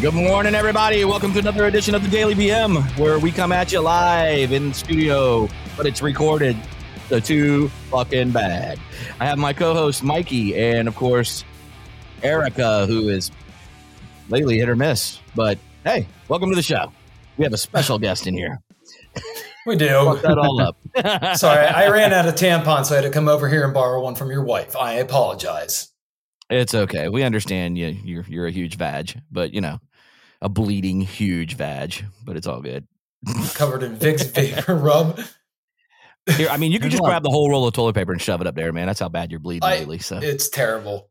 Good morning, everybody. Welcome to another edition of the Daily BM, where we come at you live in studio, but it's recorded. The too fucking bad. I have my co-host Mikey, and of course Erica, who is lately hit or miss. But hey, welcome to the show. We have a special guest in here. We do. Fuck that all up. Sorry, I ran out of tampons, so I had to come over here and borrow one from your wife. I apologize. It's okay. We understand you. You're you're a huge vag, but you know, a bleeding huge vag. But it's all good. Covered in Vicks vapor rub. Here, I mean, you can just grab the whole roll of toilet paper and shove it up there, man. That's how bad you're bleeding I- lately. So It's terrible.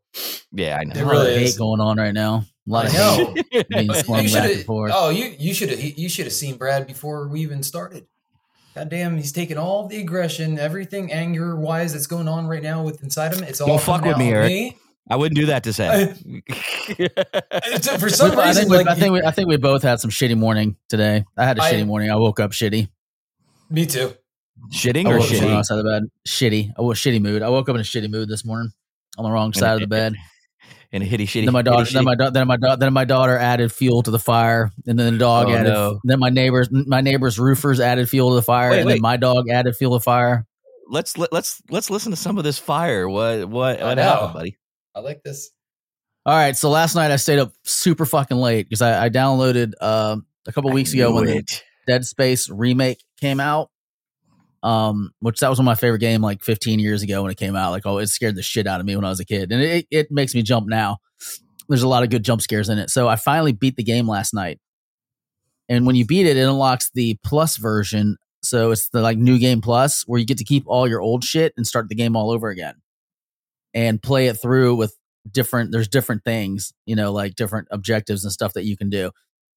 yeah, I know. It A lot really of hate is. going on right now. A lot of know. hate being slung back and forth. Oh, you you should have you should have seen Brad before we even started. God damn, he's taking all the aggression, everything anger wise that's going on right now with inside him. It's all Don't fuck with me, out on Eric. I wouldn't do that to say. It's- For some I reason, think, we, like I think we I think we both had some shitty morning today. I had a I- shitty morning. I woke up shitty. me too. Shitting or woke up on the wrong shitty? side of the bed. Shitty. I was shitty mood. I woke up in a shitty mood this morning on the wrong side of the bed. And a hitty shitty. Then my daughter, then my da- then my da- then my daughter added fuel to the fire, and then the dog Oh, added. no. Then my neighbors, my neighbors' roofers added fuel to the fire, Wait, and wait. then my dog added fuel to the fire. let's let, let's let's listen to some of this fire. What what what happened, buddy? I like this. All right, so last night I stayed up super fucking late because I, I downloaded uh, a couple weeks ago knew when the. Dead Space remake came out. Um, which that was one of my favorite game like 15 years ago when it came out. Like, oh, it scared the shit out of me when I was a kid, and it it makes me jump now. There's a lot of good jump scares in it. So I finally beat the game last night, and when you beat it, it unlocks the plus version. So it's the like new game plus where you get to keep all your old shit and start the game all over again, and play it through with different. There's different things, you know, like different objectives and stuff that you can do.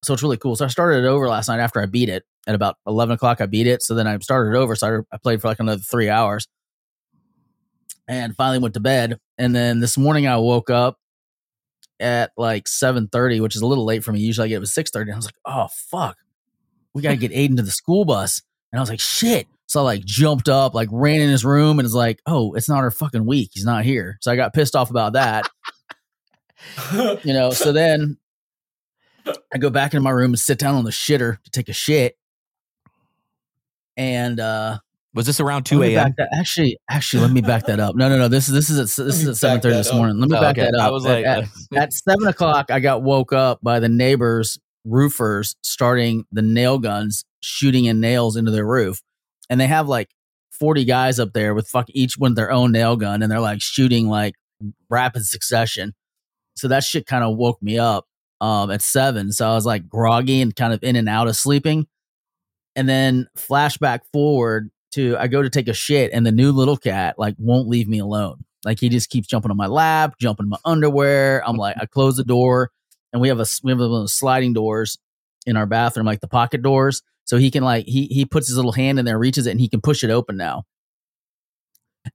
So it's really cool. So I started it over last night after I beat it at about 11 o'clock. I beat it. So then I started over. So I, I played for like another three hours and finally went to bed. And then this morning I woke up at like 7.30, which is a little late for me. Usually I get up at 6.30. And I was like, oh, fuck. We got to get Aiden to the school bus. And I was like, shit. So I like jumped up, like ran in his room and was like, oh, it's not our fucking week. He's not here. So I got pissed off about that you know so then i go back into my room and sit down on the shitter to take a shit and uh Was this around two a.m.? that- actually actually let me back that up no no no this is this is at this is at back 7 that this up. morning let me Oh, back okay. that up I was At- like, at, uh, at 7 o'clock i got woke up by the neighbors roofers starting the nail guns shooting in nails into their roof and they have like 40 guys up there with fuck each one their own nail gun and they're like shooting like rapid succession. So that shit kind of woke me up um at seven. So i was like groggy and kind of in and out of sleeping. And then flashback forward to i go to take a shit and the new little cat like won't leave me alone. Like he just keeps jumping on my lap jumping in my underwear. I'm like i close the door and we have a we have those sliding doors in our bathroom like the pocket doors so he can like he he puts his little hand in there reaches it and he can push it open now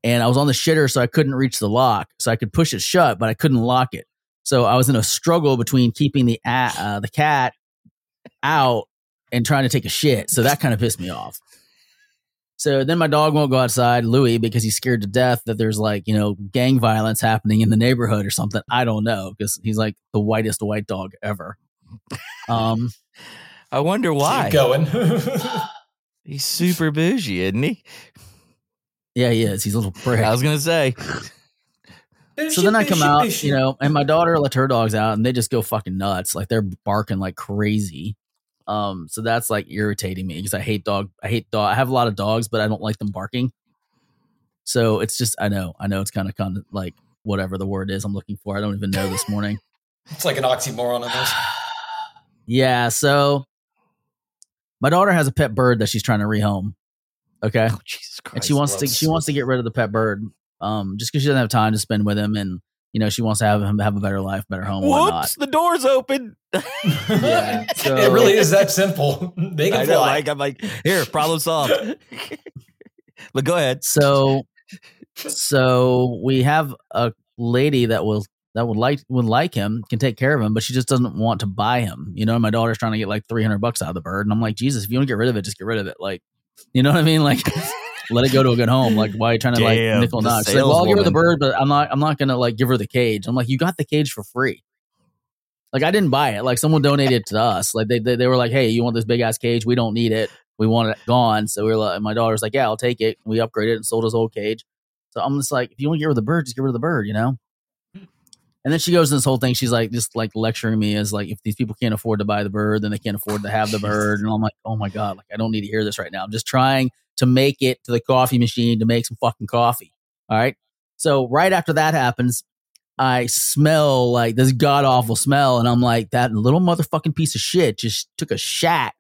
and I was on the shitter, so I couldn't reach the lock. So I could push it shut, but I couldn't lock it. So I was in a struggle between keeping the uh, the cat out and trying to take a shit. So that kind of pissed me off. So then my dog won't go outside, Louis, because he's scared to death that there's like you know gang violence happening in the neighborhood or something. I don't know because he's like the whitest white dog ever. Um, I wonder why. Keep going. He's super bougie, isn't he? yeah, he is. He's a little prick. I was gonna say. so then I come out, you know, and my daughter lets her dogs out, and they just go fucking nuts. Like they're barking like crazy. Um, so that's like irritating me because I hate dog. I hate dog. I have a lot of dogs, but I don't like them barking. So it's just, I know, I know it's kind of kind of like whatever the word is I'm looking for. I don't even know this morning. It's like an oxymoron on this. yeah. So my daughter has a pet bird that she's trying to rehome. Okay. Oh Jesus Christ! and she wants to she wants to get rid of the pet bird um just because she doesn't have time to spend with him and you know she wants to have him have a better life better home whatnot Whoops! The door's open. Yeah, so- it really is that simple. They can I know. fly. Like I'm like here, problem solved. but go ahead. so so we have a lady that will that would like would like him can take care of him but she just doesn't want to buy him you know and my daughter's trying to get like 300 bucks out of the bird and i'm like jesus if you want to get rid of it just get rid of it like you know what i mean like let it go to a good home like why are you trying to like nickel and dime? She's like, well i'll give her the bird but i'm not i'm not gonna like give her the cage i'm like you got the cage for free Like I didn't buy it. Like someone donated it to us. Like they, they they were like, hey, you want this big ass cage? We don't need it. We want it gone. So we were like, my daughter's like, yeah, I'll take it. We upgraded it and sold his old cage. So I'm just like, if you want to get rid of the bird, just get rid of the bird, you know. And then she goes in this whole thing. She's like, just like lecturing me as like, if these people can't afford to buy the bird, then they can't afford to have the bird. And I'm like, oh my god, like I don't need to hear this right now. I'm just trying to make it to the coffee machine to make some fucking coffee. All right. So right after that happens, I smell like this god awful smell, and I'm like, that little motherfucking piece of shit just took a shat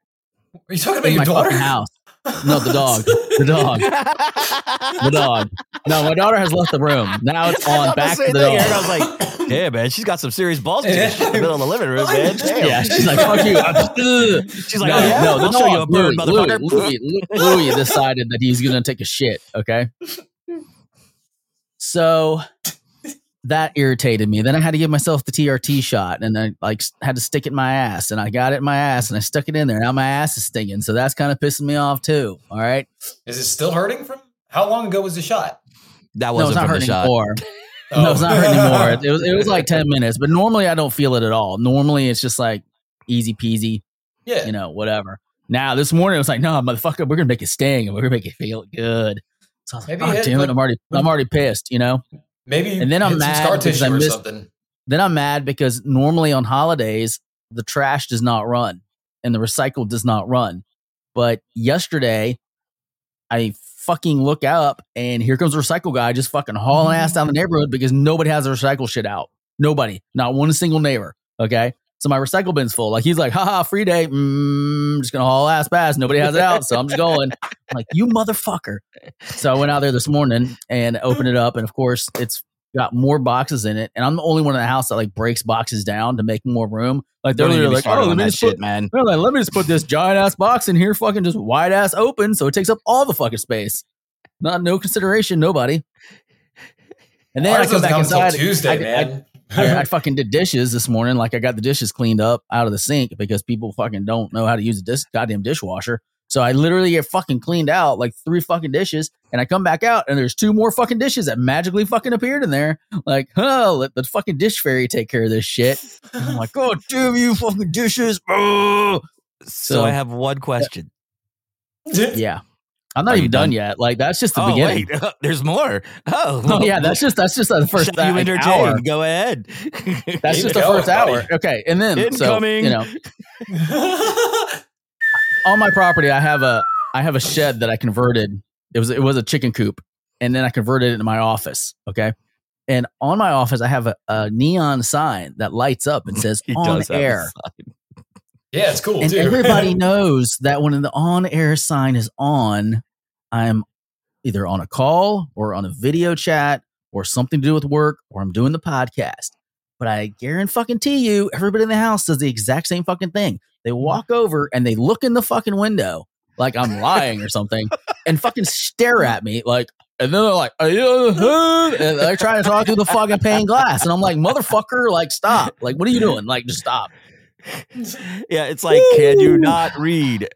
Are you talking about your daughter? house. No, the dog. The dog. The dog. No, my daughter has left the room. Now it's on back to the Thing. Eric, I was like, yeah, man, she's got some serious balls to get shit in the middle of the living room, man. Damn. Yeah, she's like, fuck you. I'm just- She's like, no, oh, yeah? no, the I'll show you a bird, Louis, motherfucker. Louis, Louis, Louis decided that he's going to take a shit. Okay. So that irritated me. Then I had to give myself the TRT shot and I like had to stick it in my ass and I got it in my ass and I stuck it in there. Now my ass is stinging. So that's kind of pissing me off too. All right. Is it still hurting from how long ago was the shot? That No, it's wasn't not from the hurting shot. anymore. No, it's oh. not hurting anymore. It was, it was like 10 minutes, but normally I don't feel it at all. Normally it's just like easy peasy. yeah. you know, whatever. Now this morning it was like, no, motherfucker, we're gonna make it sting and we're gonna make it feel good. So I was like, Maybe God hit, damn it, like, I'm already, I'm already pissed, you know. Maybe And then I'm mad scar because tissue I or missed- something. Then I'm mad because normally on holidays the trash does not run and the recycle does not run. But yesterday I fucking look up and here comes the recycle guy just fucking hauling ass down the neighborhood because nobody has their recycle shit out. Nobody, not one single neighbor. Okay. So my recycle bin's full. Like he's like, haha, free day. Mm, just gonna haul ass past. Nobody has it out. So I'm just going. I'm like, you motherfucker. So I went out there this morning and opened it up. And of course, it's got more boxes in it. And I'm the only one in the house that like breaks boxes down to make more room. Like they're literally like, oh, let me that just put man. they're like, let me just put this giant ass box in here, fucking just wide ass open, so it takes up all the fucking space. Not no consideration, nobody. And then Ours I come back until inside. Tuesday, I, man. I, I fucking did dishes this morning. Like I got the dishes cleaned up out of the sink because people fucking don't know how to use a dis- goddamn dishwasher. So I literally get fucking cleaned out like three fucking dishes, and I come back out and there's two more fucking dishes that magically fucking appeared in there. Like, huh, let the fucking dish fairy take care of this shit. And I'm like, God oh, damn you fucking dishes. Ugh. So, So- I have one question. Yeah. I'm not Are even done? done? yet. Like that's just the oh beginning. wait, there's more. Oh, Oh yeah, that's just that's just the first you like, hour. Go ahead. That's just the first hour. Okay, and then Incoming. So, you know, on my property, I have a I have a shed that I converted. It was it was a chicken coop, and then I converted it into my office. Okay, and on my office, I have a, a neon sign that lights up and says on air. Yeah, it's cool and too. everybody knows that when the on air sign is on, I'm either on a call or on a video chat or something to do with work or I'm doing the podcast. But I guarantee you, everybody in the house does the exact same fucking thing. They mm-hmm. walk over and they look in the fucking window like I'm lying or something and fucking stare at me like, and then they're like, "Are you?" and they're trying to talk through the fucking pane glass. And I'm like, motherfucker, like, stop. Like, what are you doing? Like, just stop. Yeah, it's like, can you not read?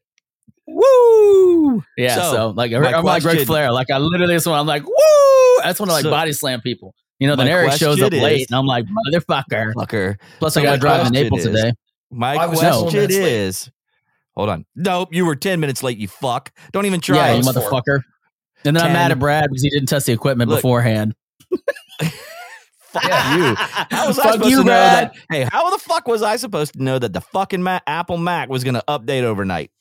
Woo! Yeah, so, So, like I'm like Ric Flair. Like I literally this one, I'm like, woo! That's when I like So- body slam people. You know, then my Eric shows up question late and I'm like, motherfucker. Fucker. Plus so I gotta drive to Naples is- today. My I question minutes is, hold on. Nope, you were ten minutes late. You fuck. Don't even try. Yeah, you was four. motherfucker. And then I'm mad at Brad because he didn't test the equipment Look. beforehand. Fuck you. How was I Fuck supposed you, to know Brad. that? Hey, how the fuck was I supposed to know that the fucking Ma- Apple Mac was going to update overnight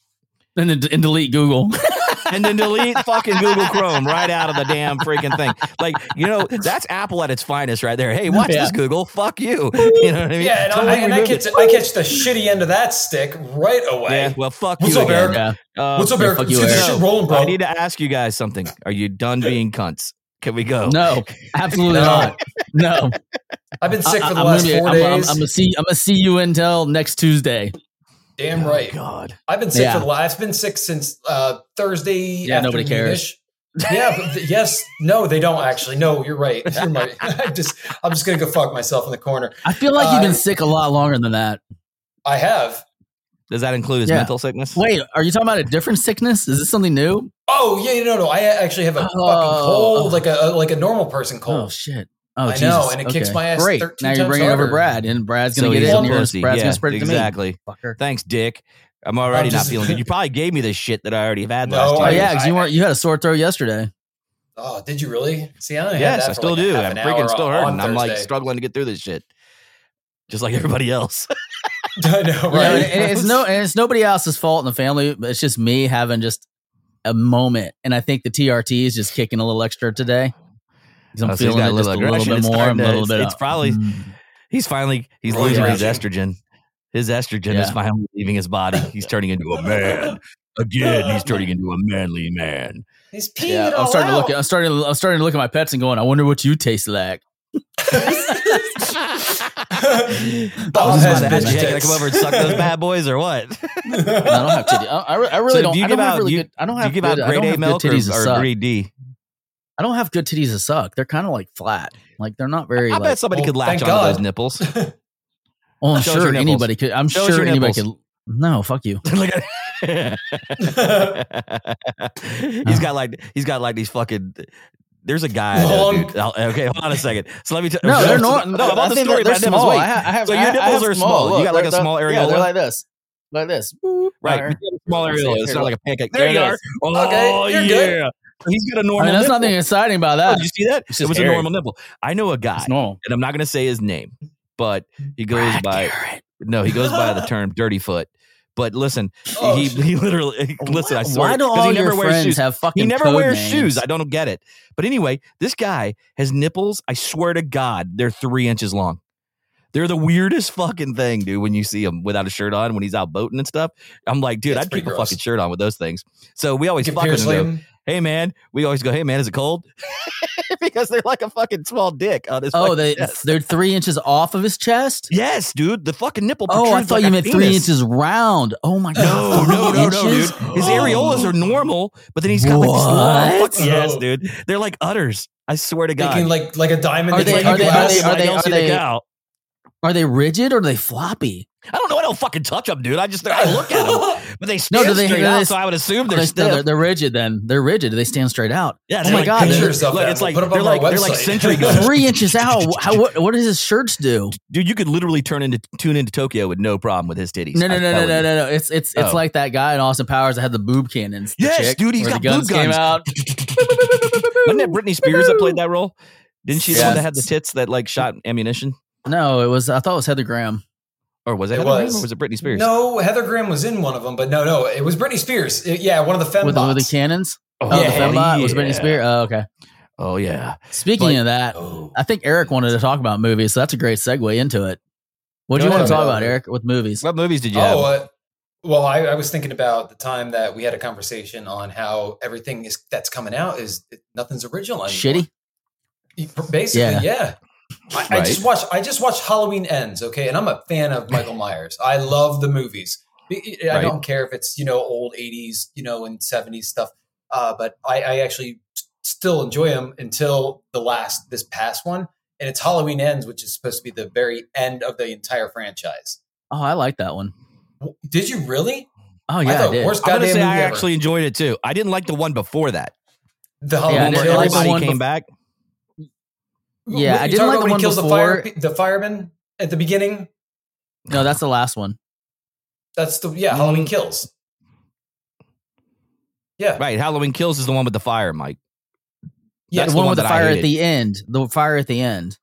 And then and delete Google. and then delete fucking Google Chrome right out of the damn freaking thing? Like, you know, that's Apple at its finest right there. Hey, watch Yeah. this, Google. Fuck you. You know what I mean? yeah, and, I, and I, catch. I catch the shitty end of that stick right away. Yeah, well, fuck What's you up, again. Eric? yeah. Uh, What's up, yeah, Eric? fuck you, Eric. shit rolling, bro. I need to ask you guys something. Are you done being cunts? Can we go? No, absolutely No. not. No. I've been sick I- for the I'm last gonna be- four I'm, I'm, days. I'm gonna see I'm gonna see you until next Tuesday. Damn Oh, right. God. I've been sick Yeah. for the last. I've been sick since uh, Thursday. Yeah, nobody cares. yeah, but th- yes, no, they don't actually. No, you're right. You're right. I just, I'm just gonna go fuck myself in the corner. I feel like you've Uh, been sick a lot longer than that. I have. Does that include his Yeah. mental sickness? Wait, are you talking about a different sickness? Is this something new? Oh yeah, no, no. I actually have a Oh, fucking cold, oh. like a uh, like a normal person oh, cold. Oh shit. Oh, I Jesus. know, and it kicks my ass Great. 13 Now you're times bringing over. Brad, and Brad's gonna get he's it, a and. Brad's Yeah, gonna spread it to me. exactly. Fucker. Thanks, Dick. I'm already I'm not feeling good. You probably gave me this shit that I already had No, last Oh time. I- yeah, because you weren't. You had a sore throat yesterday. Oh, did you really? See, I only had Yes, that I for still like do. I'm freaking still hurting. I'm like struggling to get through this shit, just like everybody else. I know, You know, right? and, and it's no, and it's nobody else's fault in the family. But it's just me having just a moment, and I think the TRT is just kicking a little extra today. I'm Oh, feeling got it a just little a little bit It's more. starting a little it's- bit. it's up. probably- Mm. He's finally he's Oh, losing yeah. his estrogen. His estrogen is finally leaving his body. He's turning into a man again. He's turning into a manly man. He's peeing Yeah, it I'm all starting to look. At, I'm starting. I'm starting to look at my pets and going, "I wonder what you taste like." I Bob was has about to ask bitch you, can I come over and suck those bad boys or what? I don't have titties. I, I I really So don't. do you I give don't have out- really you- good. I don't have. Do you give good, out grade A milk good or, or grade D? I don't have good titties to suck. They're kind of like flat. Like they're not very. I like, bet somebody Well, could latch thank onto those nipples. Oh, I'm Show sure anybody could. I'm Show sure anybody could. No, fuck you. Look at he's got like he's got like these fucking. There's a guy. Long- dude. Okay, hold on a second. So let me. T- No, they're not. No, about I the story they're, about they're small. Wait. I ha- I have, So your I- I nipples have are small. You Look, got like a they're- small Yeah, they're like this. Like this. Boop. Right, There. you got small Let's areola. It's not like a pancake. There There you are. Oh Okay, you're yeah. good. He's got a normal. I mean, that's nipple. nothing exciting about Oh, that. did you see that? It's It just was a normal nipple. I know a guy, It's normal. and I'm not going to say his name, but he goes Brad by. Garrett. No, he goes by the term "dirty foot." But listen, Oh, he he literally listen. I swear, Why do all he never your wears friends shoes. have fucking He never wears names? shoes. I don't get it. But anyway, this guy has nipples. I swear to God, they're three inches long. They're the weirdest fucking thing, dude. When you see him without a shirt on, when he's out boating and stuff, I'm like, dude, That's I'd pretty keep a fucking shirt on with those things. So we always Get fuck with him. Hey man, we always go, hey man, is it cold? because they're like a fucking small dick on his. Oh, they chest. they're three inches off of his chest. yes, dude. The fucking nipple. Oh, I thought like you a meant three inches round. Oh my god, no, three no, no, dude. His areolas are oh. normal, but then he's got like these long What? fucking yes, dude. They're like udders. I swear to God. Thinking like like a diamond. Are that's they- are they- are they- I don't are they- the cow. Are they rigid or are they floppy? I don't know. I don't fucking touch them, dude. I just I look at them, but they No, stand do they- straight do out. they- so I would assume oh, They're, they're no, stiff. they're, they're rigid. Then they're rigid. Do they stand straight out? yeah, oh my like God, pictures. Pictures of Look, them. it's like they're on our like they're like century guns. Three inches out. How, what, what does his shirts do? dude. You could literally turn into tune into Tokyo with no problem with his titties. No, no, I'm no, no, telling no, no, no. It's it's it's Oh. like that guy in Austin Powers that had the boob cannons. the Yes, chick, dude, he's where got the guns boob came out. Wasn't that Britney Spears that played that role? Didn't she the one that had the tits that like shot ammunition? No, it was. I thought it was Heather Graham. Or was it? It Heather Graham was. or was it Britney Spears? No, Heather Graham was in one of them, but no, no, it was Britney Spears. It- yeah, one of the fembots. With the, with the cannons. Oh, Oh, Yeah, the fembot was Britney. Spears. Oh, okay. Oh yeah. Speaking But- of that, Oh. I think Eric wanted to talk about movies, so that's a great segue into it. What do you Go want to ahead. talk about, Eric, with movies? What movies did you Oh, have? uh, well, I, I was thinking about the time that we had a conversation on how everything is that's coming out is nothing's original anymore. Shitty. Basically, Yeah. yeah. I, I just watched. I just watched Halloween Ends. Okay, and I'm a fan of Michael Myers. I love the movies. I I Right. don't care if it's you know old '80s, you know, and '70s stuff. Uh, but I, I actually still enjoy them until the last this past one, and it's Halloween Ends, which is supposed to be the very end of the entire franchise. Oh, I like that one. Did you really? Oh yeah, I, thought did. worst I'm gonna goddamn say movie I ever. actually enjoyed it too. I didn't like the one before that. the Halloween I One where didn't like the everybody one came bef- back. Yeah, What, I you didn't talking like the when one he kills before. the fire the fireman at the beginning. No, that's the last one. That's the yeah Halloween Mm. kills. Yeah, Right, Halloween Kills is the one with the fire, Mike. yeah. That's the the one one with the fire at the end. The fire at the end.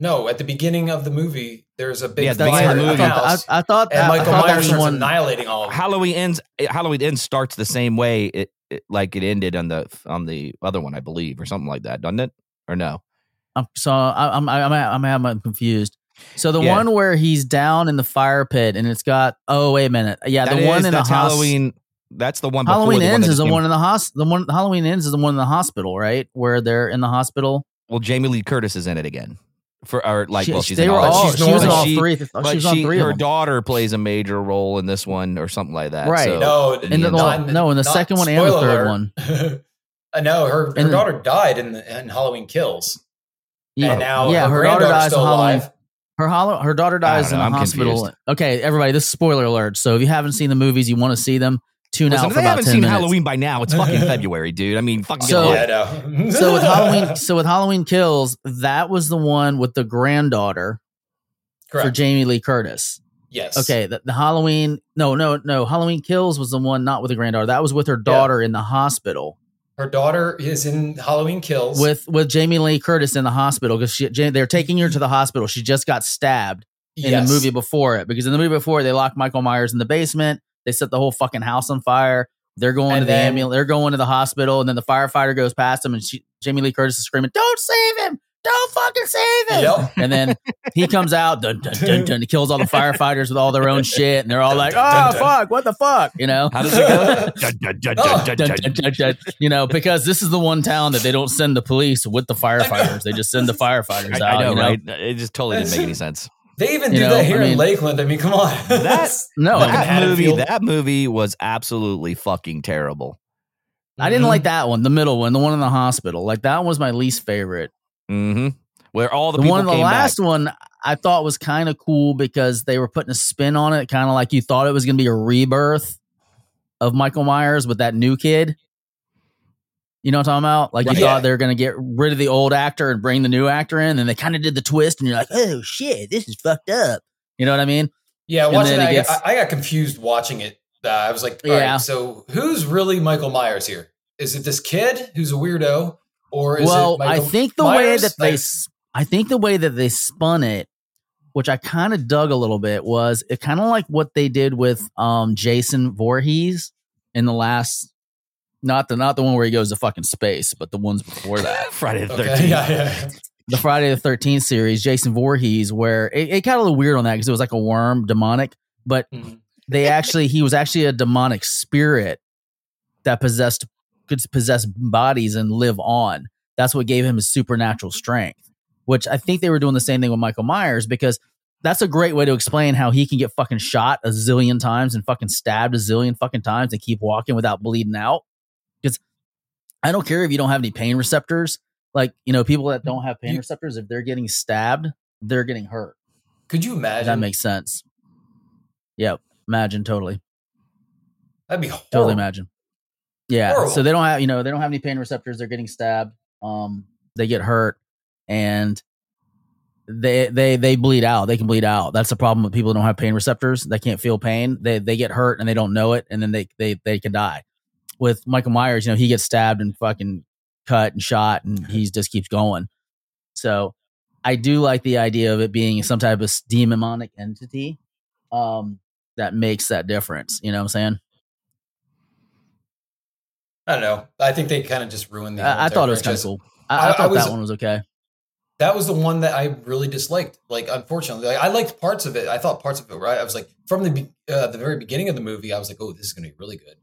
No, at the beginning of the movie, there's a big Yeah, at the fire in the the movie. I, I thought that, I Michael thought that Myers was starts one. annihilating all of them. Halloween ends. Halloween ends starts the same way it, it like it ended on the on the other one, I believe, or something like that, doesn't it? Or no? I'm, so I- I'm I'm I'm I'm, I'm confused. So the Yeah. one where he's down in the fire pit and it's got oh wait a minute yeah That the one is- in the that's hos- Halloween. That's the one. Before Halloween the one ends that is the one in the hos the one Halloween ends is the one in the hospital right where they're in the hospital. Well, Jamie Lee Curtis is in it again. For or like, She- well, she's they in were all. all she's she was in all She- three. but she was on she, three of her them. daughter plays a major role in this one, or something like that. Right. So, no, In the, not- no, in the second one and the third alert. one. Uh, I know her, her And the- daughter died in, the, in Halloween Kills, Yeah, and now yeah, her, her daughter dies in still Halloween. alive. Her hollow, her daughter dies know, in the I'm hospital. confused. Okay, everybody, this is spoiler alert. So if you haven't seen the movies, you want to see them, tune Listen, out if for they about haven't seen minutes. Halloween by now. It's fucking February, dude. I mean, fucking. So- yeah, a I life. know. so with Halloween, so with Halloween Kills, that was the one with the granddaughter Correct. for Jamie Lee Curtis. yes. Okay, the, the Halloween, no, no, no, Halloween Kills was the one not with the granddaughter. That was with her daughter in the hospital Her daughter is in Halloween Kills. with with Jamie Lee Curtis in the hospital because she they're taking her to the hospital. She just got stabbed in Yes. the movie before it because in the movie before they locked Michael Myers in the basement. They set the whole fucking house on fire. They're going And to the ambulance. They're going to the hospital, and then the firefighter goes past him, and she, Jamie Lee Curtis is screaming, "Don't save him! Don't fucking save him!" Yep. And then he comes out, dun, dun, dun, dun, he kills all the firefighters with all their own shit, and they're all Dun, like, "Oh dun, dun." fuck, what the fuck?" You know. How does it go? Dun, dun, dun, dun, dun, Dun, dun. dun, dun, dun. You know, because this is the one town that they don't send the police with the firefighters. They just send the firefighters I, out. I know, you know? right? It just totally didn't make any sense. They even You do know, that here I in Lakeland. I mean, come on. That- No, that movie, Haddonfield. that movie was absolutely fucking terrible. I didn't Mhm. like that one, the middle one, the one in the hospital. Like that was my least favorite. Hmm Where all the, The, people one, the came last back. one, I thought was kind of cool because they were putting a spin on it, kind of like you thought it was going to be a rebirth of Michael Myers with that new kid. You know what I'm talking about? Like Right. you thought they were going to get rid of the old actor and bring the new actor in, and they kind of did the twist, and you're like, oh shit, this is fucked up. You know what I mean? Yeah, watching that, it I, gets- got, I got confused watching it. Uh, I was like, all right, Yeah. so who's really Michael Myers here? Is it this kid who's a weirdo, or is well, it Michael I think the Myers? way that they, Like, s I think the way that they spun it, which I kind of dug a little bit, was it kind of like what they did with um Jason Voorhees in the last, not the not the one where he goes to fucking space, but the ones before that, Friday the okay, 13th. yeah, yeah. the Friday the Thirteenth series, Jason Voorhees, where it, it got a little weird on that because it was like a worm, demonic, but Mhm. they actually he was actually a demonic spirit that possessed could possess bodies and live on. That's what gave him his supernatural strength. Which I think they were doing the same thing with Michael Myers because that's a great way to explain how he can get fucking shot a zillion times and fucking stabbed a zillion fucking times and keep walking without bleeding out. Because I don't care if you don't have any pain receptors. Like, you know, people that don't have pain receptors, if they're getting stabbed, they're getting hurt. Could you imagine? that makes sense. Yep. Imagine totally. That'd be horrible. Totally imagine. Yeah. Horrible. So they don't have, you know, they don't have any pain receptors. They're getting stabbed. Um, they get hurt and they they they bleed out. They can bleed out. That's the problem with people who don't have pain receptors. They can't feel pain. They they get hurt and they don't know it, and then they they they can die. With Michael Myers, you know, he gets stabbed and fucking cut and shot, and he just keeps going. So I do like the idea of it being some type of demonic entity um, that makes that difference. You know what I'm saying? I don't know. I think they kind of just ruined the. I, I thought it was kind of cool. I, I, I- I thought was- that one was okay. That was the one that I really disliked. Like, unfortunately, like, I liked parts of it. I thought parts of it right. I was like, from the be- uh, the very beginning of the movie, I was like, oh, this is going to be really good.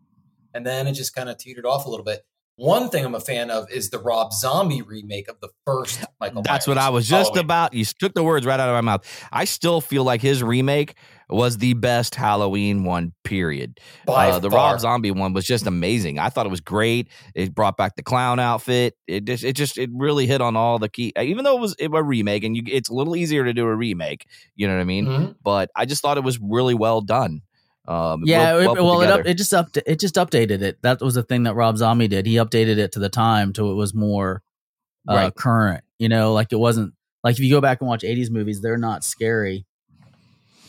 And then it just kind of teetered off a little bit. One thing I'm a fan of is the Rob Zombie remake of the first Michael. That's Myers what I was just Halloween. about. You took the words right out of my mouth. I still feel like his remake was the best Halloween one, period. Uh, the. Rob Zombie one was just amazing. I thought it was great. It brought back the clown outfit. It just, it just, it really hit on all the key. Even though it was a remake, and you, it's a little easier to do a remake. You know what I mean? Mhm. But I just thought it was really well done. Um, Yeah, well- it, well well, it, up, it just up, it just updated it. That was the thing that Rob Zombie did. He updated it to the time to it was more uh, Right. current. You know, like it wasn't like if you go back and watch '80s movies, they're not scary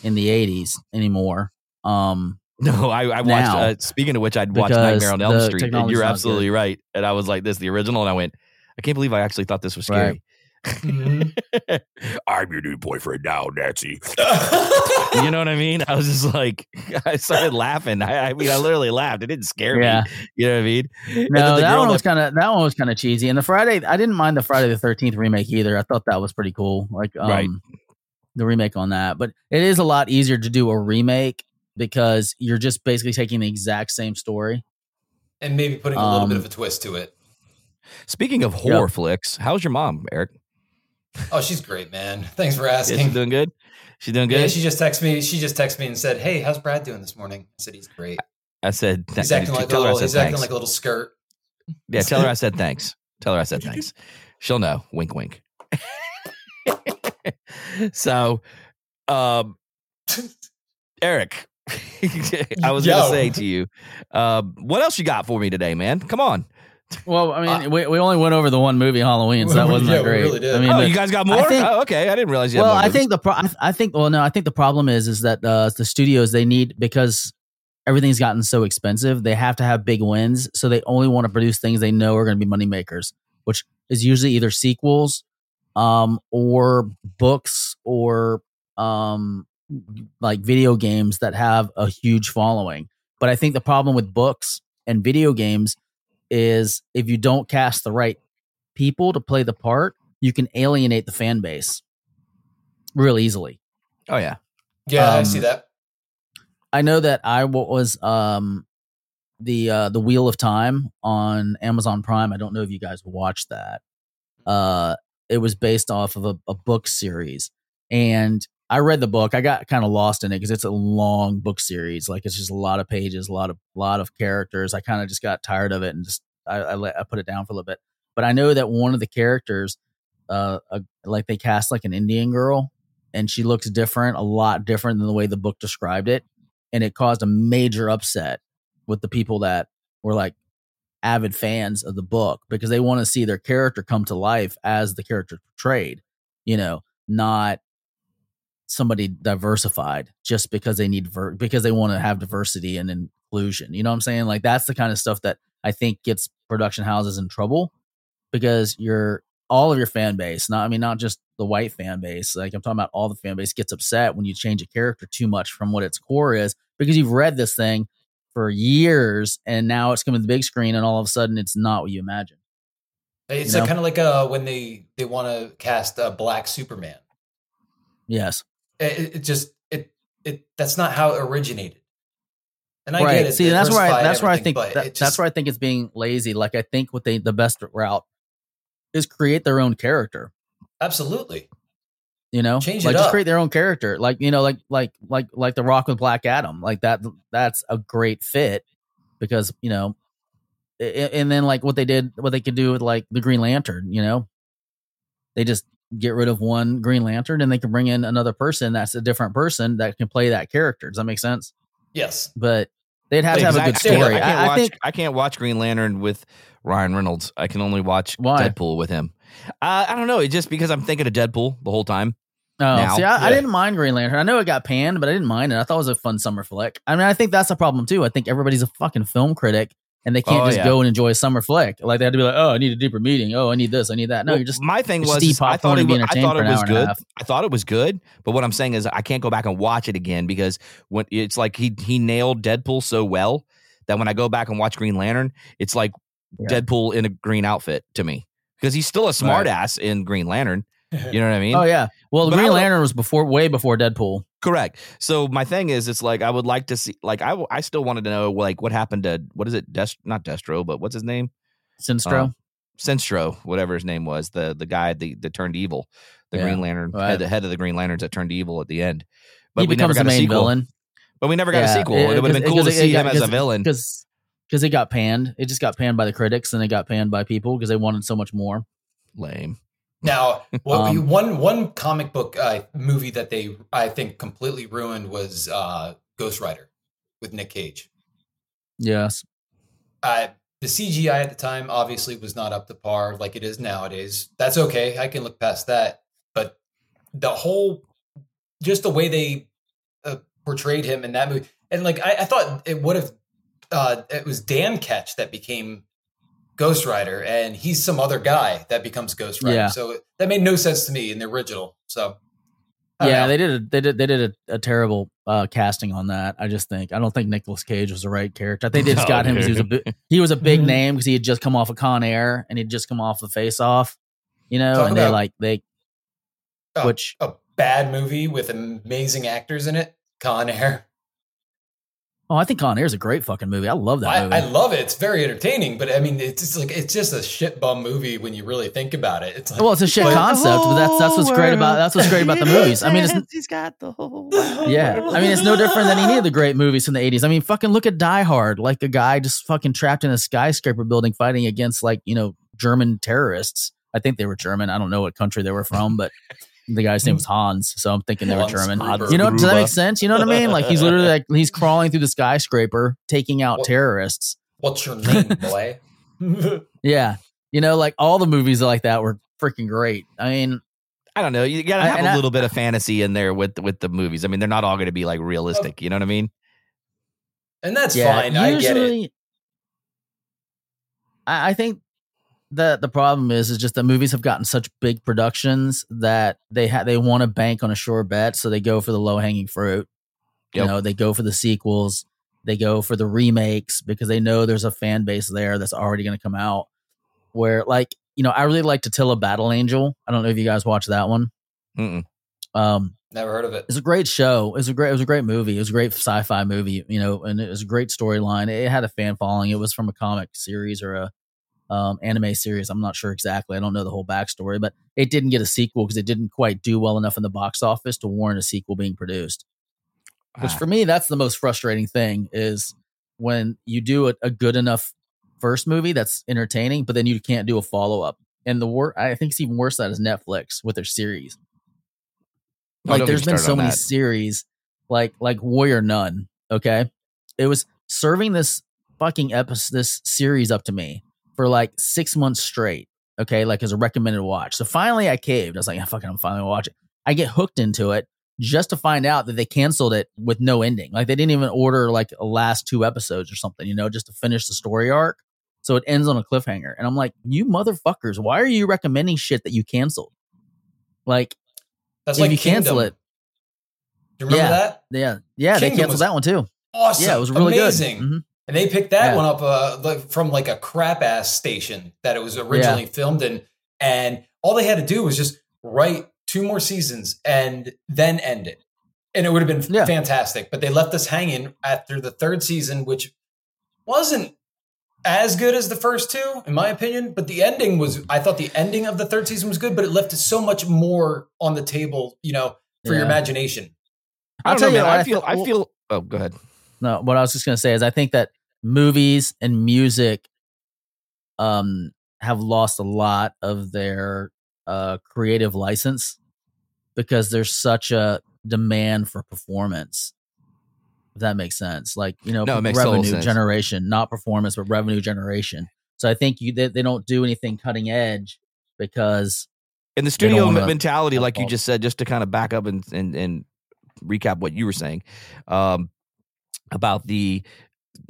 in the '80s anymore. Um, No, I, I watched. Uh, speaking of which, I'd watched Nightmare on Elm Street, and you're absolutely right. And I was like, "This is the original," and I went, "I can't believe I actually thought this was Right. scary." Mhm. I'm your new boyfriend now, Nancy. Mm-hmm. you know what I mean? I was just like, I started laughing. I, I mean, I literally laughed. It didn't scare Yeah. me. You know what I mean? And then no, the that one was kind of that one was kind of cheesy. And the Friday, I didn't mind the Friday the Thirteenth remake either. I thought that was pretty cool. Like, um, Right. The remake on that. But it is a lot easier to do a remake because you're just basically taking the exact same story. and maybe putting a little bit Um, of a twist to it. Speaking of horror flicks, how's your mom, Eric? Oh, she's great, man. Thanks for Yeah, asking. she's doing good. She's doing good. Yeah, she just texted me. She just texted me and said, "Hey, how's Brad doing this morning?" I said, "He's great. I said, th- He's acting like a tell her I little. said He's acting like a little skirt." yeah, tell her I said thanks. Tell her I said thanks. She'll know. Wink, wink. So, um, Eric, I was Yo. gonna say to you, uh, what else you got for me today, man? Come on. Well, I mean, Uh, we, we only went over the one movie Halloween, so that wasn't Yeah, that we great. really did. I mean, oh, you guys got I more? think- oh, okay. I didn't realize you had well, more I think the pro- I, I think well, no, I think the problem is is that uh, the studios they need because everything's gotten so expensive, they have to have big wins, so they only want to produce things they know are going to be money makers, which is usually either sequels, um, or books or um, like video games that have a huge following. But I think the problem with books and video games is if you don't cast the right people to play the part, you can alienate the fan base real easily. oh yeah. Yeah, I Um, see that. I know that I wa- was um the uh the Wheel of Time on Amazon Prime. I don't know if you guys watched that. Uh it was based off of a, a book series and I read the book. I got kind of lost in it because it's a long book series. Like it's just a lot of pages, a lot of lot of characters. I kind of just got tired of it and just I, I let I put it down for a little bit. But I know that one of the characters, uh, uh like they cast like an Indian girl, and she looks different, a lot different than the way the book described it and it caused a major upset with the people that were like avid fans of the book because they want to see their character come to life as the character portrayed, you know, not somebody diversified just because they need ver- because they want to have diversity and inclusion. You know what I'm saying? Like that's the kind of stuff that I think gets production houses in trouble because you're all of your fan base, not I mean not just the white fan base. Like I'm talking about all the fan base gets upset when you change a character too much from what its core is because you've read this thing for years and now it's coming to the big screen and all of a sudden it's not what you imagine. It's you know? kind of like uh, when they they want to cast a black Superman. Yes. It, it- it just it it that's not how it originated. And I right. get it. See, that's where I that's where I think that, just- that's where I think it's being lazy. Like I think what they the best route is create their own character. absolutely. You know, Change it like just up. create their own character. Like you know, like like like like the Rock with Black Adam. Like that. That's a great fit because you know, a- a- and then like what they did, what they could do with like the Green Lantern. You know, they just get rid of one Green Lantern and they can bring in another person that's a different person that can play that character. Does that make sense? Yes. But they'd have to have a good I- I, story. I, can't I, I watch, think I can't watch Green Lantern with Ryan Reynolds. I can only watch Why? Deadpool with him. Uh, I don't know. It's just because I'm thinking of Deadpool the whole time. Oh, now. see, I, I didn't mind Green Lantern. I know it got panned, but I didn't mind it. I thought it was a fun summer flick. I mean, I think that's a problem too. I think everybody's a fucking film critic, and they can't Oh, just yeah. go and enjoy a summer flick. Like they had to be like, "Oh, I need a deeper meeting. Oh, I need this. I need that." No, Well, you're just my thing was just is eat I thought it was, I thought it was hour and a good. I thought it was good, but what I'm saying is I can't go back and watch it again because when it's like he he nailed Deadpool so well that when I go back and watch Green Lantern, it's like Yeah. Deadpool in a green outfit to me because he's still a smartass in Green Lantern. You know what I mean? Oh yeah. Well, the But Green would- Lantern was before, way before Deadpool. Correct. So my thing is, it's like I would like to see, like I, w- I still wanted to know, like what happened to what is it, Dest, not Destro, but what's his name, Sinestro. Um, Sinstro, whatever his name was, the the guy the, that turned evil, the Yeah. Green Lantern, Right. head, the head of the Green Lanterns that turned evil at the end. But he we becomes the got a main villain But we never got Yeah, a sequel. it- It, would have been cool to because it see him as a villain. because because it got panned. It just got panned by the critics, and it got panned by people because they wanted so much more. Lame. Now, what Um, we, one one comic book uh, movie that they I think completely ruined was uh, Ghost Rider with Nick Cage. Yes. Uh, the CGI at the time obviously was not up to par like it is nowadays. That's okay. I can look past that. But the whole, just the way they uh, portrayed him in that movie, and like I, I thought it would have, uh, it was Dan Ketch that became Ghost Rider, and he's some other guy that becomes Ghost Rider. Yeah. So that made no sense to me in the original. So Yeah, know. they did. A, they did. They did a, a terrible uh, casting on that. I just think I don't think Nicolas Cage was the right character. I think they just No, got him because he was a dude. big, he was a big Mhm. name because he had just come off of Con Air and he'd just come off the Face Off, you know. Talk and they like they, Oh, which a bad movie with amazing actors in it. Con Air. Oh, I think Con Air is a great fucking movie. I love that I, movie. I love it. It's very entertaining, but I mean, it's just like it's just a shit bum movie when you really think about it. It's like, well, it's a shit Well, concept, but that's that's what's great about that's what's great about the movies. I mean, it's he's got the whole. Yeah, I mean, it's no different than any of the great movies from the '80s. I mean, fucking look at Die Hard, like a guy just fucking trapped in a skyscraper building fighting against like you know German terrorists. I think they were German. I don't know what country they were from, but the guy's name was hmm. Hans, so I'm thinking they were Hans German. Gruber. You know, does that make sense? You know what I mean? Like he's literally like he's crawling through the skyscraper, taking out Well- terrorists. What's your name, boy? Yeah, you know, like all the movies like that were freaking great. I mean, I don't know. You got to have and a I- little bit of fantasy in there with with the movies. I mean, they're not all going to be like realistic. You know what I mean? and that's yeah, fine. I get it. I, I think the the problem is is just that movies have gotten such big productions that they ha- they want to bank on a sure bet, so they go for the low hanging fruit. You know, they go for the sequels, they go for the remakes because they know there's a fan base there that's already going to come out. Where like you know, I really like Alita Battle Angel. I don't know if you guys watch that one. Mm-mm. Um, Never heard of it. it's a great show. It was a great. It was a great movie. It was a great sci-fi movie. You know, and it was a great storyline. It had a fan following. It was from a comic series or a um, anime series. I'm not sure exactly. I don't know the whole backstory, but it didn't get a sequel because it didn't quite do well enough in the box office to warrant a sequel being produced. Which Ah. for me, that's the most frustrating thing is when you do a, a good enough first movie that's entertaining, but then you can't do a follow up. And the wor I think it's even worse that is Netflix with their series like there's been so many that. series like like warrior nun okay it was serving this fucking episode this series up to me for like six months straight okay like as a recommended watch so finally i caved i was like yeah, fucking i'm finally gonna watch it i get hooked into it just to find out that they canceled it with no ending like they didn't even order like a last two episodes or something you know just to finish the story arc so it ends on a cliffhanger and i'm like you motherfuckers why are you recommending shit that you canceled like That's like you cancel it Do you remember Yeah. that? yeah yeah they canceled that one too Awesome. Yeah, it was really Amazing. good. Mhm. And they picked that Yeah. one up uh, from like a crap ass station that it was originally filmed in. And all they had to do was just write two more seasons and then end it. And it would have been Yeah. fantastic. But they left us hanging after the third season, which wasn't as good as the first two, in my opinion. But the ending was, I thought the ending of the third season was good, but it left so much more on the table, you know, for your imagination. I I'll tell know, you man. what, I I feel. feel- I feel. Oh, go ahead. No, what I was just gonna say is I think that movies and music um have lost a lot of their uh creative license because there's such a demand for performance. If that makes sense. Like, you know, No, it makes total revenue generation, not performance, but revenue generation. So I think you they, they don't do anything cutting edge because in the studio mentality, like you just said, just to kind of back up and and, and recap what you were saying um, about the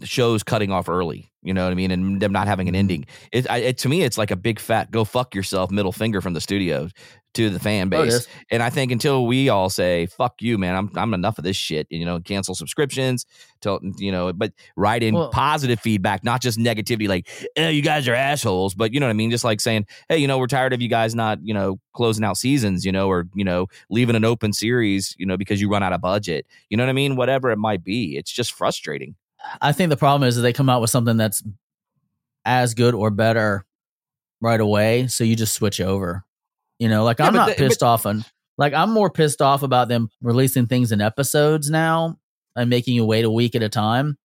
shows cutting off early. You know what I mean, and them not having an Mhm. ending. It, I, it to me, it's like a big fat "go fuck yourself" middle finger from the studio to the fan Oh, base. is. and I think until we all say "fuck you, man," I'm I'm enough of this shit. You know, cancel subscriptions. Till you know, but write in Well- positive feedback, not just negativity. Like, eh, you guys are assholes. But you know what I mean. Just like saying, hey, you know, we're tired of you guys not you know closing out seasons. You know, or you know leaving an open series. You know, because you run out of budget. You know what I mean? Whatever it might be, it's just frustrating. I think the problem is that they come out with something that's as good or better right away, so you just switch over. You know, like Yeah, I'm not the- pissed off on like I'm more pissed off about them releasing things in episodes now and making you wait a week at a time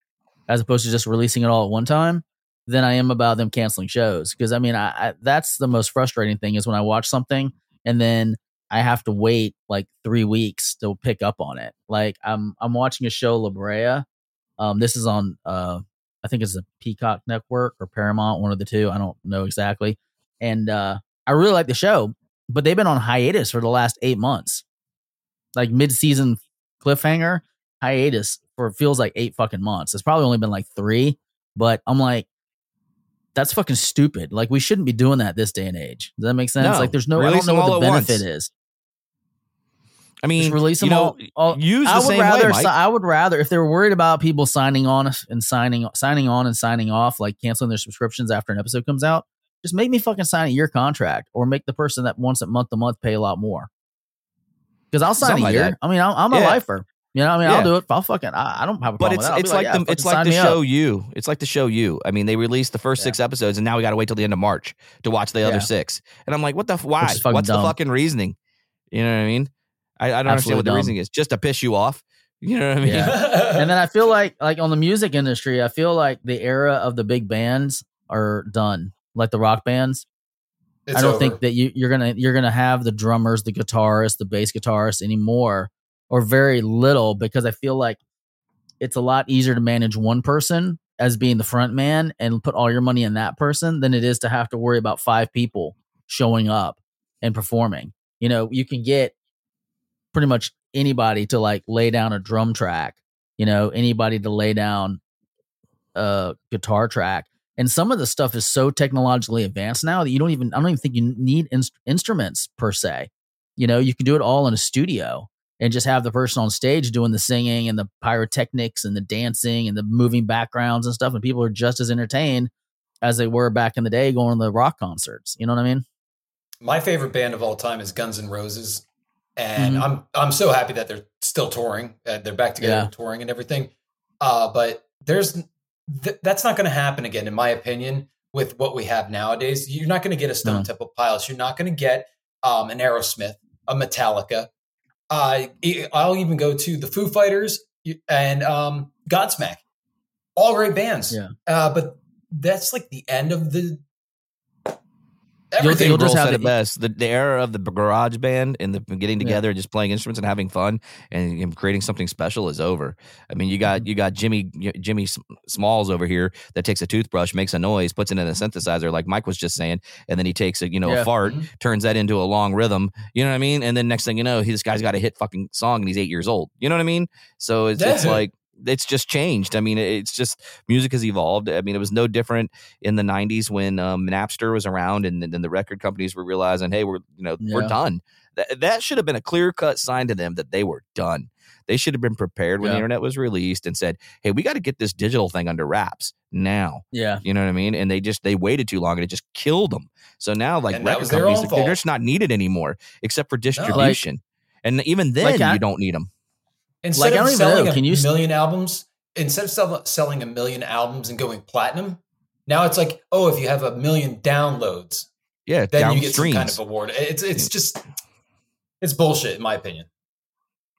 as opposed to just releasing it all at one time than I am about them canceling shows. Because I mean, I, I that's the most frustrating thing is when I watch something and then I have to wait like three weeks to pick up on it. Like I'm I'm watching a show La Brea. Um, this is on uh, I think it's a Peacock Network or Paramount, one of the two. I don't know exactly. And uh, I really like the show, but they've been on hiatus for the last eight months, like mid-season cliffhanger hiatus for feels like eight fucking months. It's probably only been like three, but I'm like, that's fucking stupid. Like we shouldn't be doing that this day and age. Does that make sense? No. like there's no, I don't know what the benefit once. is. I mean, Just release them you know, all. all use the I would same rather. way, Mike. I would rather if they were worried about people signing on and signing signing on and signing off, like canceling their subscriptions after an episode comes out. Just make me fucking sign a year contract, or make the person that wants it month to month pay a lot more. Because I'll sign Something a year. that. I mean, I'm, I'm a Yeah. lifer. You know, what I mean, Yeah. I'll do it. I'll fucking. I, I don't have a But it's with that. It's be like, yeah, the it's like the me up. show you. It's like the show you. I mean, they released the first Yeah. six episodes, and now we got to wait till the end of March to watch the other six. And I'm like, what the f- why? What's dumb. the fucking reasoning? You know what I mean? I, I don't understand Absolutely what the dumb. reasoning is. Just to piss you off. You know what I mean? Yeah. and then I feel like like on the music industry, I feel like the era of the big bands are done, like the rock bands. It's I don't over. think that you, you're gonna you're gonna have the drummers, the guitarists, the bass guitarists anymore, or very little because I feel like it's a lot easier to manage one person as being the front man and put all your money in that person than it is to have to worry about five people showing up and performing. You know, you can get pretty much anybody to like lay down a drum track, you know, anybody to lay down a guitar track. And some of the stuff is so technologically advanced now that you don't even, I don't even think you need inst- instruments per se. You know, you can do it all in a studio and just have the person on stage doing the singing and the pyrotechnics and the dancing and the moving backgrounds and stuff. And people are just as entertained as they were back in the day going to the rock concerts. You know what I mean? my favorite band of all time is Guns N' Roses, and Mhm. I'm I'm so happy that they're still touring. Uh, they're back together Yeah. touring and everything. Uh, but there's th- that's not going to happen again, in my opinion. With what we have nowadays, you're not going to get a Stone No. Temple Pilots. You're not going to get um, an Aerosmith, a Metallica. Uh, I'll even go to the Foo Fighters and um, Godsmack. All great bands. Yeah. Uh, but that's like the end of the. You'll- you'll just have said it best. The, the era of the garage band and the getting Yeah. together and just playing instruments and having fun and, and creating something special is over. I mean, you Mm-hmm. got you got Jimmy Jimmy Smalls over here that takes a toothbrush, makes a noise, puts it in a synthesizer, like Mike was just saying, and then he takes a you know Yeah. a fart, Mhm. turns that into a long rhythm. You know what I mean? And then next thing you know, he, this guy's got a hit fucking song and he's eight years old. You know what I mean? So it's, it's like it's just changed. I mean, it's just music has evolved. I mean, it was no different in the '90s when um, Napster was around, and then the record companies were realizing, hey, we're you know we're done. That that should have been a clear cut sign to them that they were done. They should have been prepared when the internet was released and said, hey, we got to get this digital thing under wraps now. Yeah. You know what I mean? And they just they waited too long and it just killed them. So now like And record companies, they're fault. just not needed anymore except for distribution. and even then, Like I- you don't need them. Instead Like, I of don't even selling know, a can you s- million albums, instead of sell, selling a million albums and going platinum, now it's like, oh, if you have a million downloads, Yeah, then down you get some kind of award. It's it's just it's bullshit in my opinion.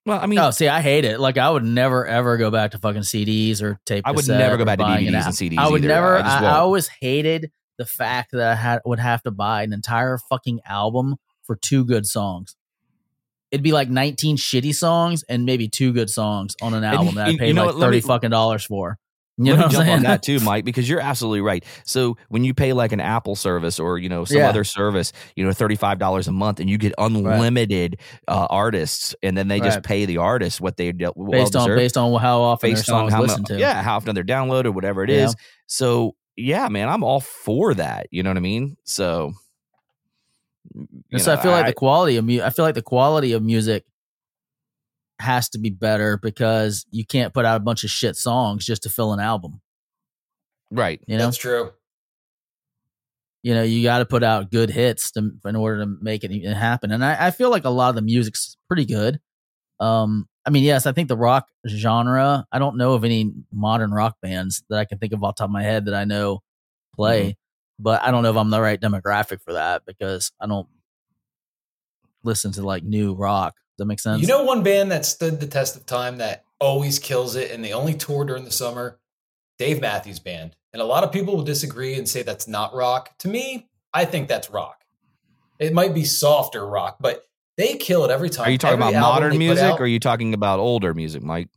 well, I mean, Oh, see, I hate it. Like, I would never ever go back to fucking CDs or tape. I would never go back to buying an DVDs and CDs I would either. never. I I, I always hated the fact that I had would have to buy an entire fucking album for two good songs. It'd be like 19 shitty songs and maybe two good songs on an album that I you- paid like what, 30 me- fucking dollars for. You Let know me what I'm jump on that too, Mike, because you're absolutely right. So when you pay like an Apple service or you know some Yeah. other service, you know thirty five dollars a month, and you get unlimited uh, artists, and then they just pay the artists what they de- well based on based on how often their based on songs how listen to. yeah, how often they're downloaded, or whatever it is. Yeah. So yeah, man, I'm all for that. You know what I mean? So. You And so I know, feel like the quality of mu- I feel like the quality of music has to be better because you can't put out a bunch of shit songs just to fill an album. right. You know, That's true. you know, you got to put out good hits to, in order to make it happen. And I, I feel like a lot of the music's pretty good. Um, I mean, yes, I think the rock genre. I don't know of any modern rock bands that I can think of off the top of my head that I know play, Mm-hmm. But I don't know if I'm the right demographic for that because I don't listen to like new rock. Does that make sense? You know one band that stood the test of time that always kills it and they only tour during the summer? Dave Matthews Band. And a lot of people will disagree and say that's not rock. To me, I think that's rock. It might be softer rock, but they kill it every time. Are you talking Every about modern music, out- or are you talking about older music, Mike?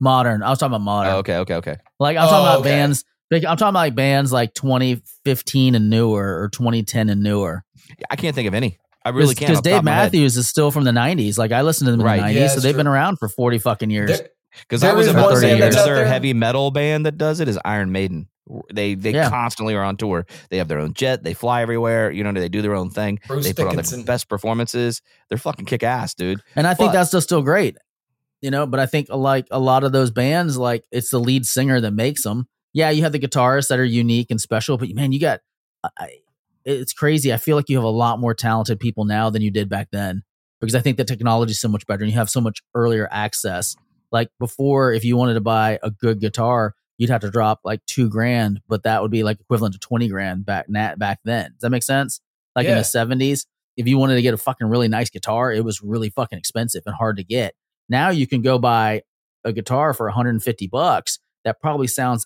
modern. I was talking about modern. Oh, okay, okay, okay. Like I'm Oh, talking about oh, okay. bands. Like, I'm talking about like bands like 2015 and newer or 2010 and newer. I can't think of any. I really can't. Because off the top Dave of my head. Matthews is still from the 90s. Like I listened to them in Right. the 90s, Yeah, so they've true. been around for 40 fucking years. Because There I was about one to say band that's out another heavy metal band that does it is Iron Maiden. They they Yeah. constantly are on tour. They have their own jet. They fly everywhere. You know, they do their own thing. Bruce they put on Dickinson. the best performances. They're fucking kick ass, dude. And I think But- that's still still great. You know, but I think like a lot of those bands, like it's the lead singer that makes them. Yeah, you have the guitarists that are unique and special, but man, you got I, it's crazy. I feel like you have a lot more talented people now than you did back then because I think the technology is so much better and you have so much earlier access. Like before, if you wanted to buy a good guitar, you'd have to drop like two grand, but that would be like equivalent to 20 grand back, na- back then. Does that make sense? Like in the 70s, if you wanted to get a fucking really nice guitar, it was really fucking expensive and hard to get. Now you can go buy a guitar for 150 bucks that probably sounds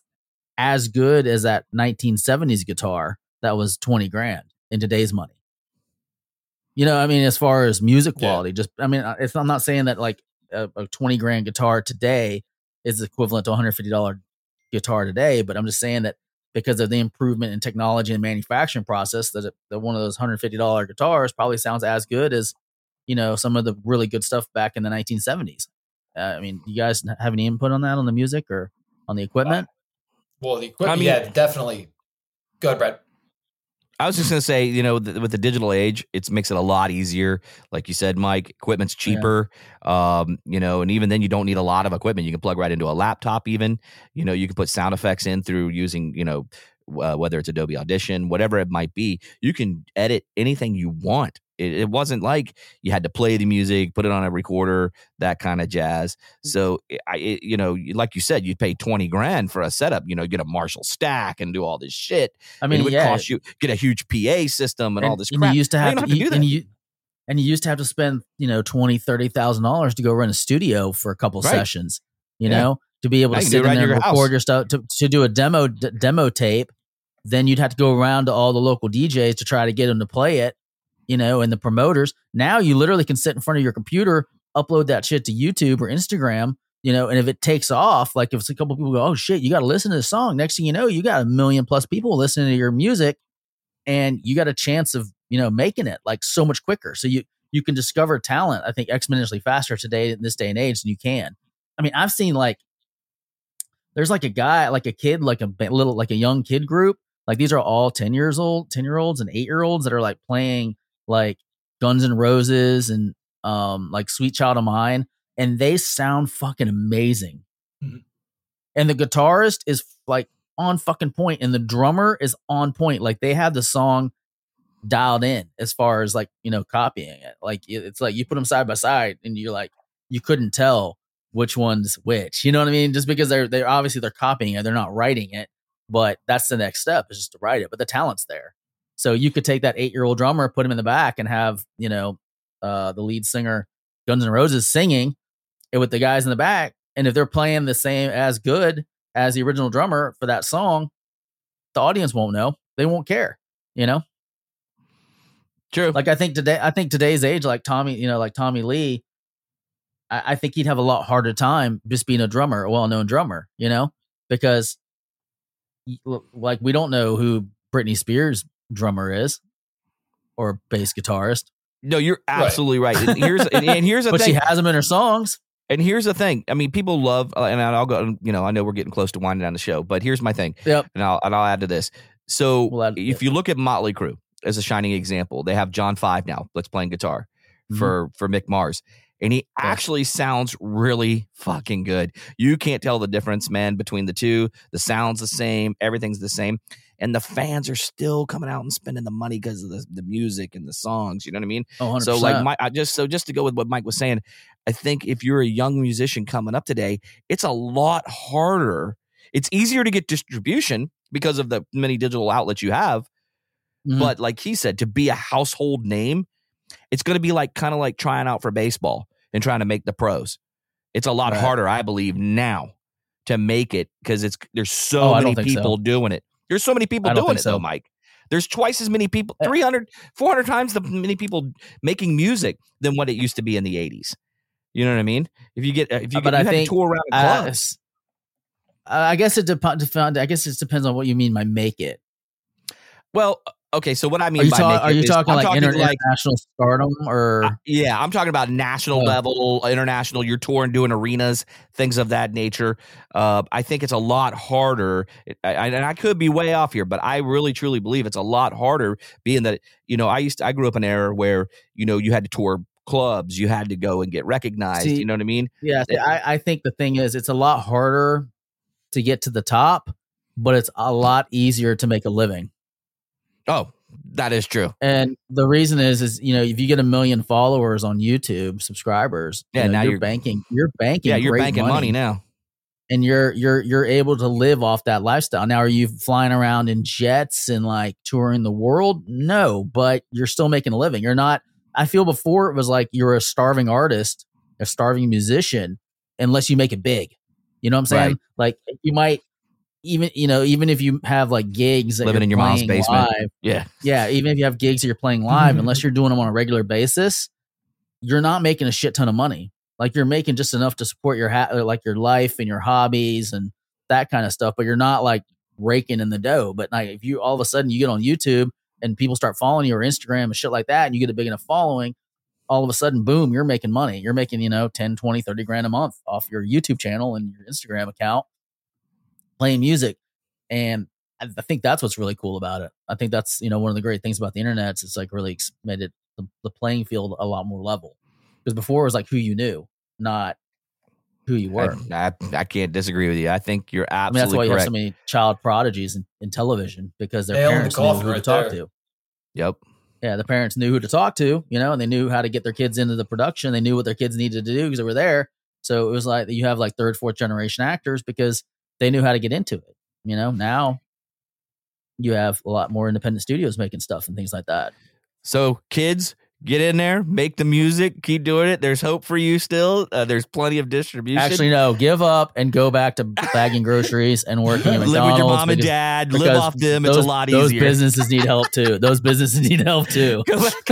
as good as that 1970s guitar that was 20 grand. in today's money. You know, I mean, as far as music Yeah. quality, just I mean, it's, I'm not saying that like a, a 20 grand guitar today is equivalent to 150 dollar guitar today, but I'm just saying that because of the improvement in technology and manufacturing process, that, it, that one of those 150 dollar guitars probably sounds as good as you know some of the really good stuff back in the 1970s. Uh, I mean, you guys have any input on that on the music or on the equipment? Well, the equipment, I mean- yeah, definitely. Go ahead, Brad. I was just gonna say, you know, th- with the digital age, it makes it a lot easier. Like you said, Mike, equipment's Yeah. cheaper. Um, you know, and even then, you don't need a lot of equipment. You can plug right into a laptop. Even, you know, you can put sound effects in through using, you know, uh, whether it's Adobe Audition, whatever it might be. You can edit anything you want. It, it wasn't like you had to play the music, put it on a recorder, that kind of jazz. Mm-hmm. So, eh, I, it, you know, like you said, you'd pay twenty grand for a setup. You know, get a Marshall stack and do all this shit. I mean, mean, it would yeah, cost you get a huge PA system and, all this and crap. You used to have, to, have to do and that. you and you used to have to spend you know twenty thirty thousand dollars to go run a studio for a couple Right. sessions. You Yeah. know, to be able to you can do sit right in in there and record house. your stuff to, to do a demo d- demo tape. Then you'd have to go around to all the local DJs to try to get them to play it. You know, and the promoters. Now you literally can sit in front of your computer, upload that shit to YouTube or Instagram. You know, and if it takes off, like if it's a couple people go, "Oh shit, you got to listen to the song." Next thing you know, you got a million plus people listening to your music, and you got a chance of you know making it like so much quicker. So you you can discover talent, I think, exponentially faster today in this day and age than you can. I mean, I've seen like there's like a guy, like a kid, like a little, like a young kid group. Like these are all ten years old, ten year olds, and eight year olds that are like playing like Guns N' Roses and um like Sweet Child of Mine, and they sound fucking amazing. Mhm. And the guitarist is like on fucking point, and the drummer is on point. Like they have the song dialed in as far as like you know copying it. Like it's like you put them side by side, and you're like you couldn't tell which one's which. You know what I mean? Just because they're they're obviously they're copying it, they're not writing it, but that's the next step is just to write it. But the talent's there, so you could take that eight year old drummer, put him in the back, and have you know uh, the lead singer Guns N' Roses singing it with the guys in the back, and if they're playing the same as good as the original drummer for that song, the audience won't know. They won't care. You know, True. like I think today, I think today's age, like Tommy, you know, like Tommy Lee, I, I think he'd have a lot harder time just being a drummer, a well-known drummer, you know, because like we don't know who Britney Spears drummer is or bass guitarist, no, you're absolutely right. And here's and, and here's the but thing. she has them in her songs. and here's the thing. I mean, people love, uh, and I'll go. You know, I know we're getting close to winding down the show, but here's my thing. Yep. And I'll and I'll add to this. So We'll add- if you look at Motley Crue as a shining example, they have John Five now. Let's playing guitar Mhm. for for Mick Mars. And he Yeah. actually sounds really fucking good. You can't tell the difference, man, between the two. The sound's the same, everything's the same. And the fans are still coming out and spending the money because of the, the music and the songs. You know what I mean? Oh, 100%. So like my I just so just to go with what Mike was saying, I think if you're a young musician coming up today, it's a lot harder. It's easier to get distribution because of the many digital outlets you have, Mhm. but like he said, to be a household name, it's going to be like kind of like trying out for baseball and trying to make the pros. It's a lot Right. harder, I believe, now to make it because it's there's so Oh, many think so. people doing it. There's so many people doing it though. Mike. There's twice as many people, Uh, 300, 400 times the many people making music than what it used to be in the 80s. You know what I mean? If you get, if you, Uh, but get, you I think, to tour around in Uh. I guess it depends. I guess it depends on what you mean by make it. well, okay. So what I mean by ta- are you is- talking I'm like, talking inter- like international stardom or? Uh, yeah, I'm talking about national Oh. level, international. You're touring, doing arenas, things of that nature. Uh, I think it's a lot harder, I, I- and I could be way off here, but I really truly believe it's a lot harder. Being that you know, I used to, I grew up in an era where you know you had to tour clubs, you had to go and get recognized. See, you know what I mean? Yeah, see, I, I think the thing is, it's a lot harder to get to the top, but it's a lot easier to make a living. Oh, that is true. And the reason is, is you know, if you get a million followers on YouTube, subscribers, you Yeah, know, now you're, you're- banking, you're banking, Yeah, you're great banking money now. and you're you're you're able to live off that lifestyle. Now, are you flying around in jets and like touring the world? No, but you're still making a living. You're not. I feel before it was like you're a starving artist, a starving musician, unless you make it big. You know what I'm saying? Right. Like you might even you know even if you have like gigs that Living you're in your mom's basement. live, Yeah. yeah, even if you have gigs that you're playing live, unless you're doing them on a regular basis, you're not making a shit ton of money. Like you're making just enough to support your ha- uh, like your life and your hobbies and that kind of stuff, but you're not like raking in the dough. But like if you all of a sudden you get on YouTube and people start following you or Instagram and shit like that, and you get a big enough following, all of a sudden, boom, you're making money. You're making, you know, 10, 20, 30 grand a month off your YouTube channel and your Instagram account playing music. And I I think that's what's really cool about it. I think that's, you know, one of the great things about the internet is it's like really made it the, the playing field a lot more level. Because before it was like who you knew, not who you were. I, I, I can't disagree with you. I think you're I mean, that's why absolutely you have so many child prodigies in, in television because their Nail in the parents knew coffin who to talk there. to. yep. Yeah, the parents knew who to talk to, you know, and they knew how to get their kids into the production. They knew what their kids needed to do because they were there. So it was like you have like third, fourth generation actors because they knew how to get into it. You know, now you have a lot more independent studios making stuff and things like that. So, kids, get in there, make the music, keep doing it. There's hope for you still. Uh, there's plenty of distribution. Actually, no, give up and go back to bagging groceries and working at live with your mom and dad. Live off them. It's a lot Those easier. businesses need help too. Those businesses need help too. go back,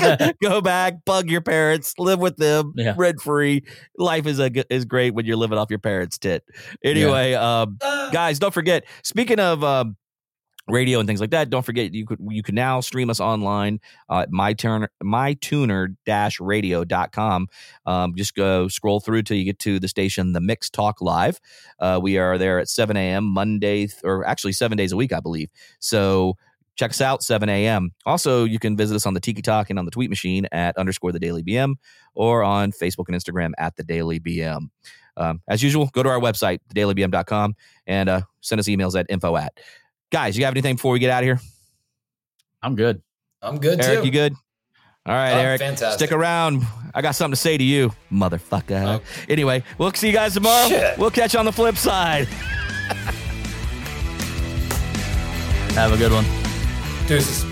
go go back, bug your parents, live with them, Yeah. rent free. Life is a is great when you're living off your parents' tit. Anyway, um, Ah. guys, don't forget. Speaking of um, radio and things like that, don't forget you could you can now stream us online uh, at mytuner mytuner-radio.com. Um, just go scroll through till you get to the station, the Mix Talk Live. Uh, we are there at 7 a.m. Monday, th- or actually seven days a week, I believe. So check us out 7 a.m also you can visit us on the tiki talk and on the tweet machine at underscore the daily bm or on facebook and instagram at the daily bm um, as usual go to our website thedailybm.com and uh, send us emails at info at guys you have anything before we get out of here I'm good. I'm good eric too. you good all right I'm eric fantastic. stick around i got something to say to you motherfucker Oh. anyway we'll see you guys tomorrow Shit. we'll catch you on the flip side Have a good one. Deuces.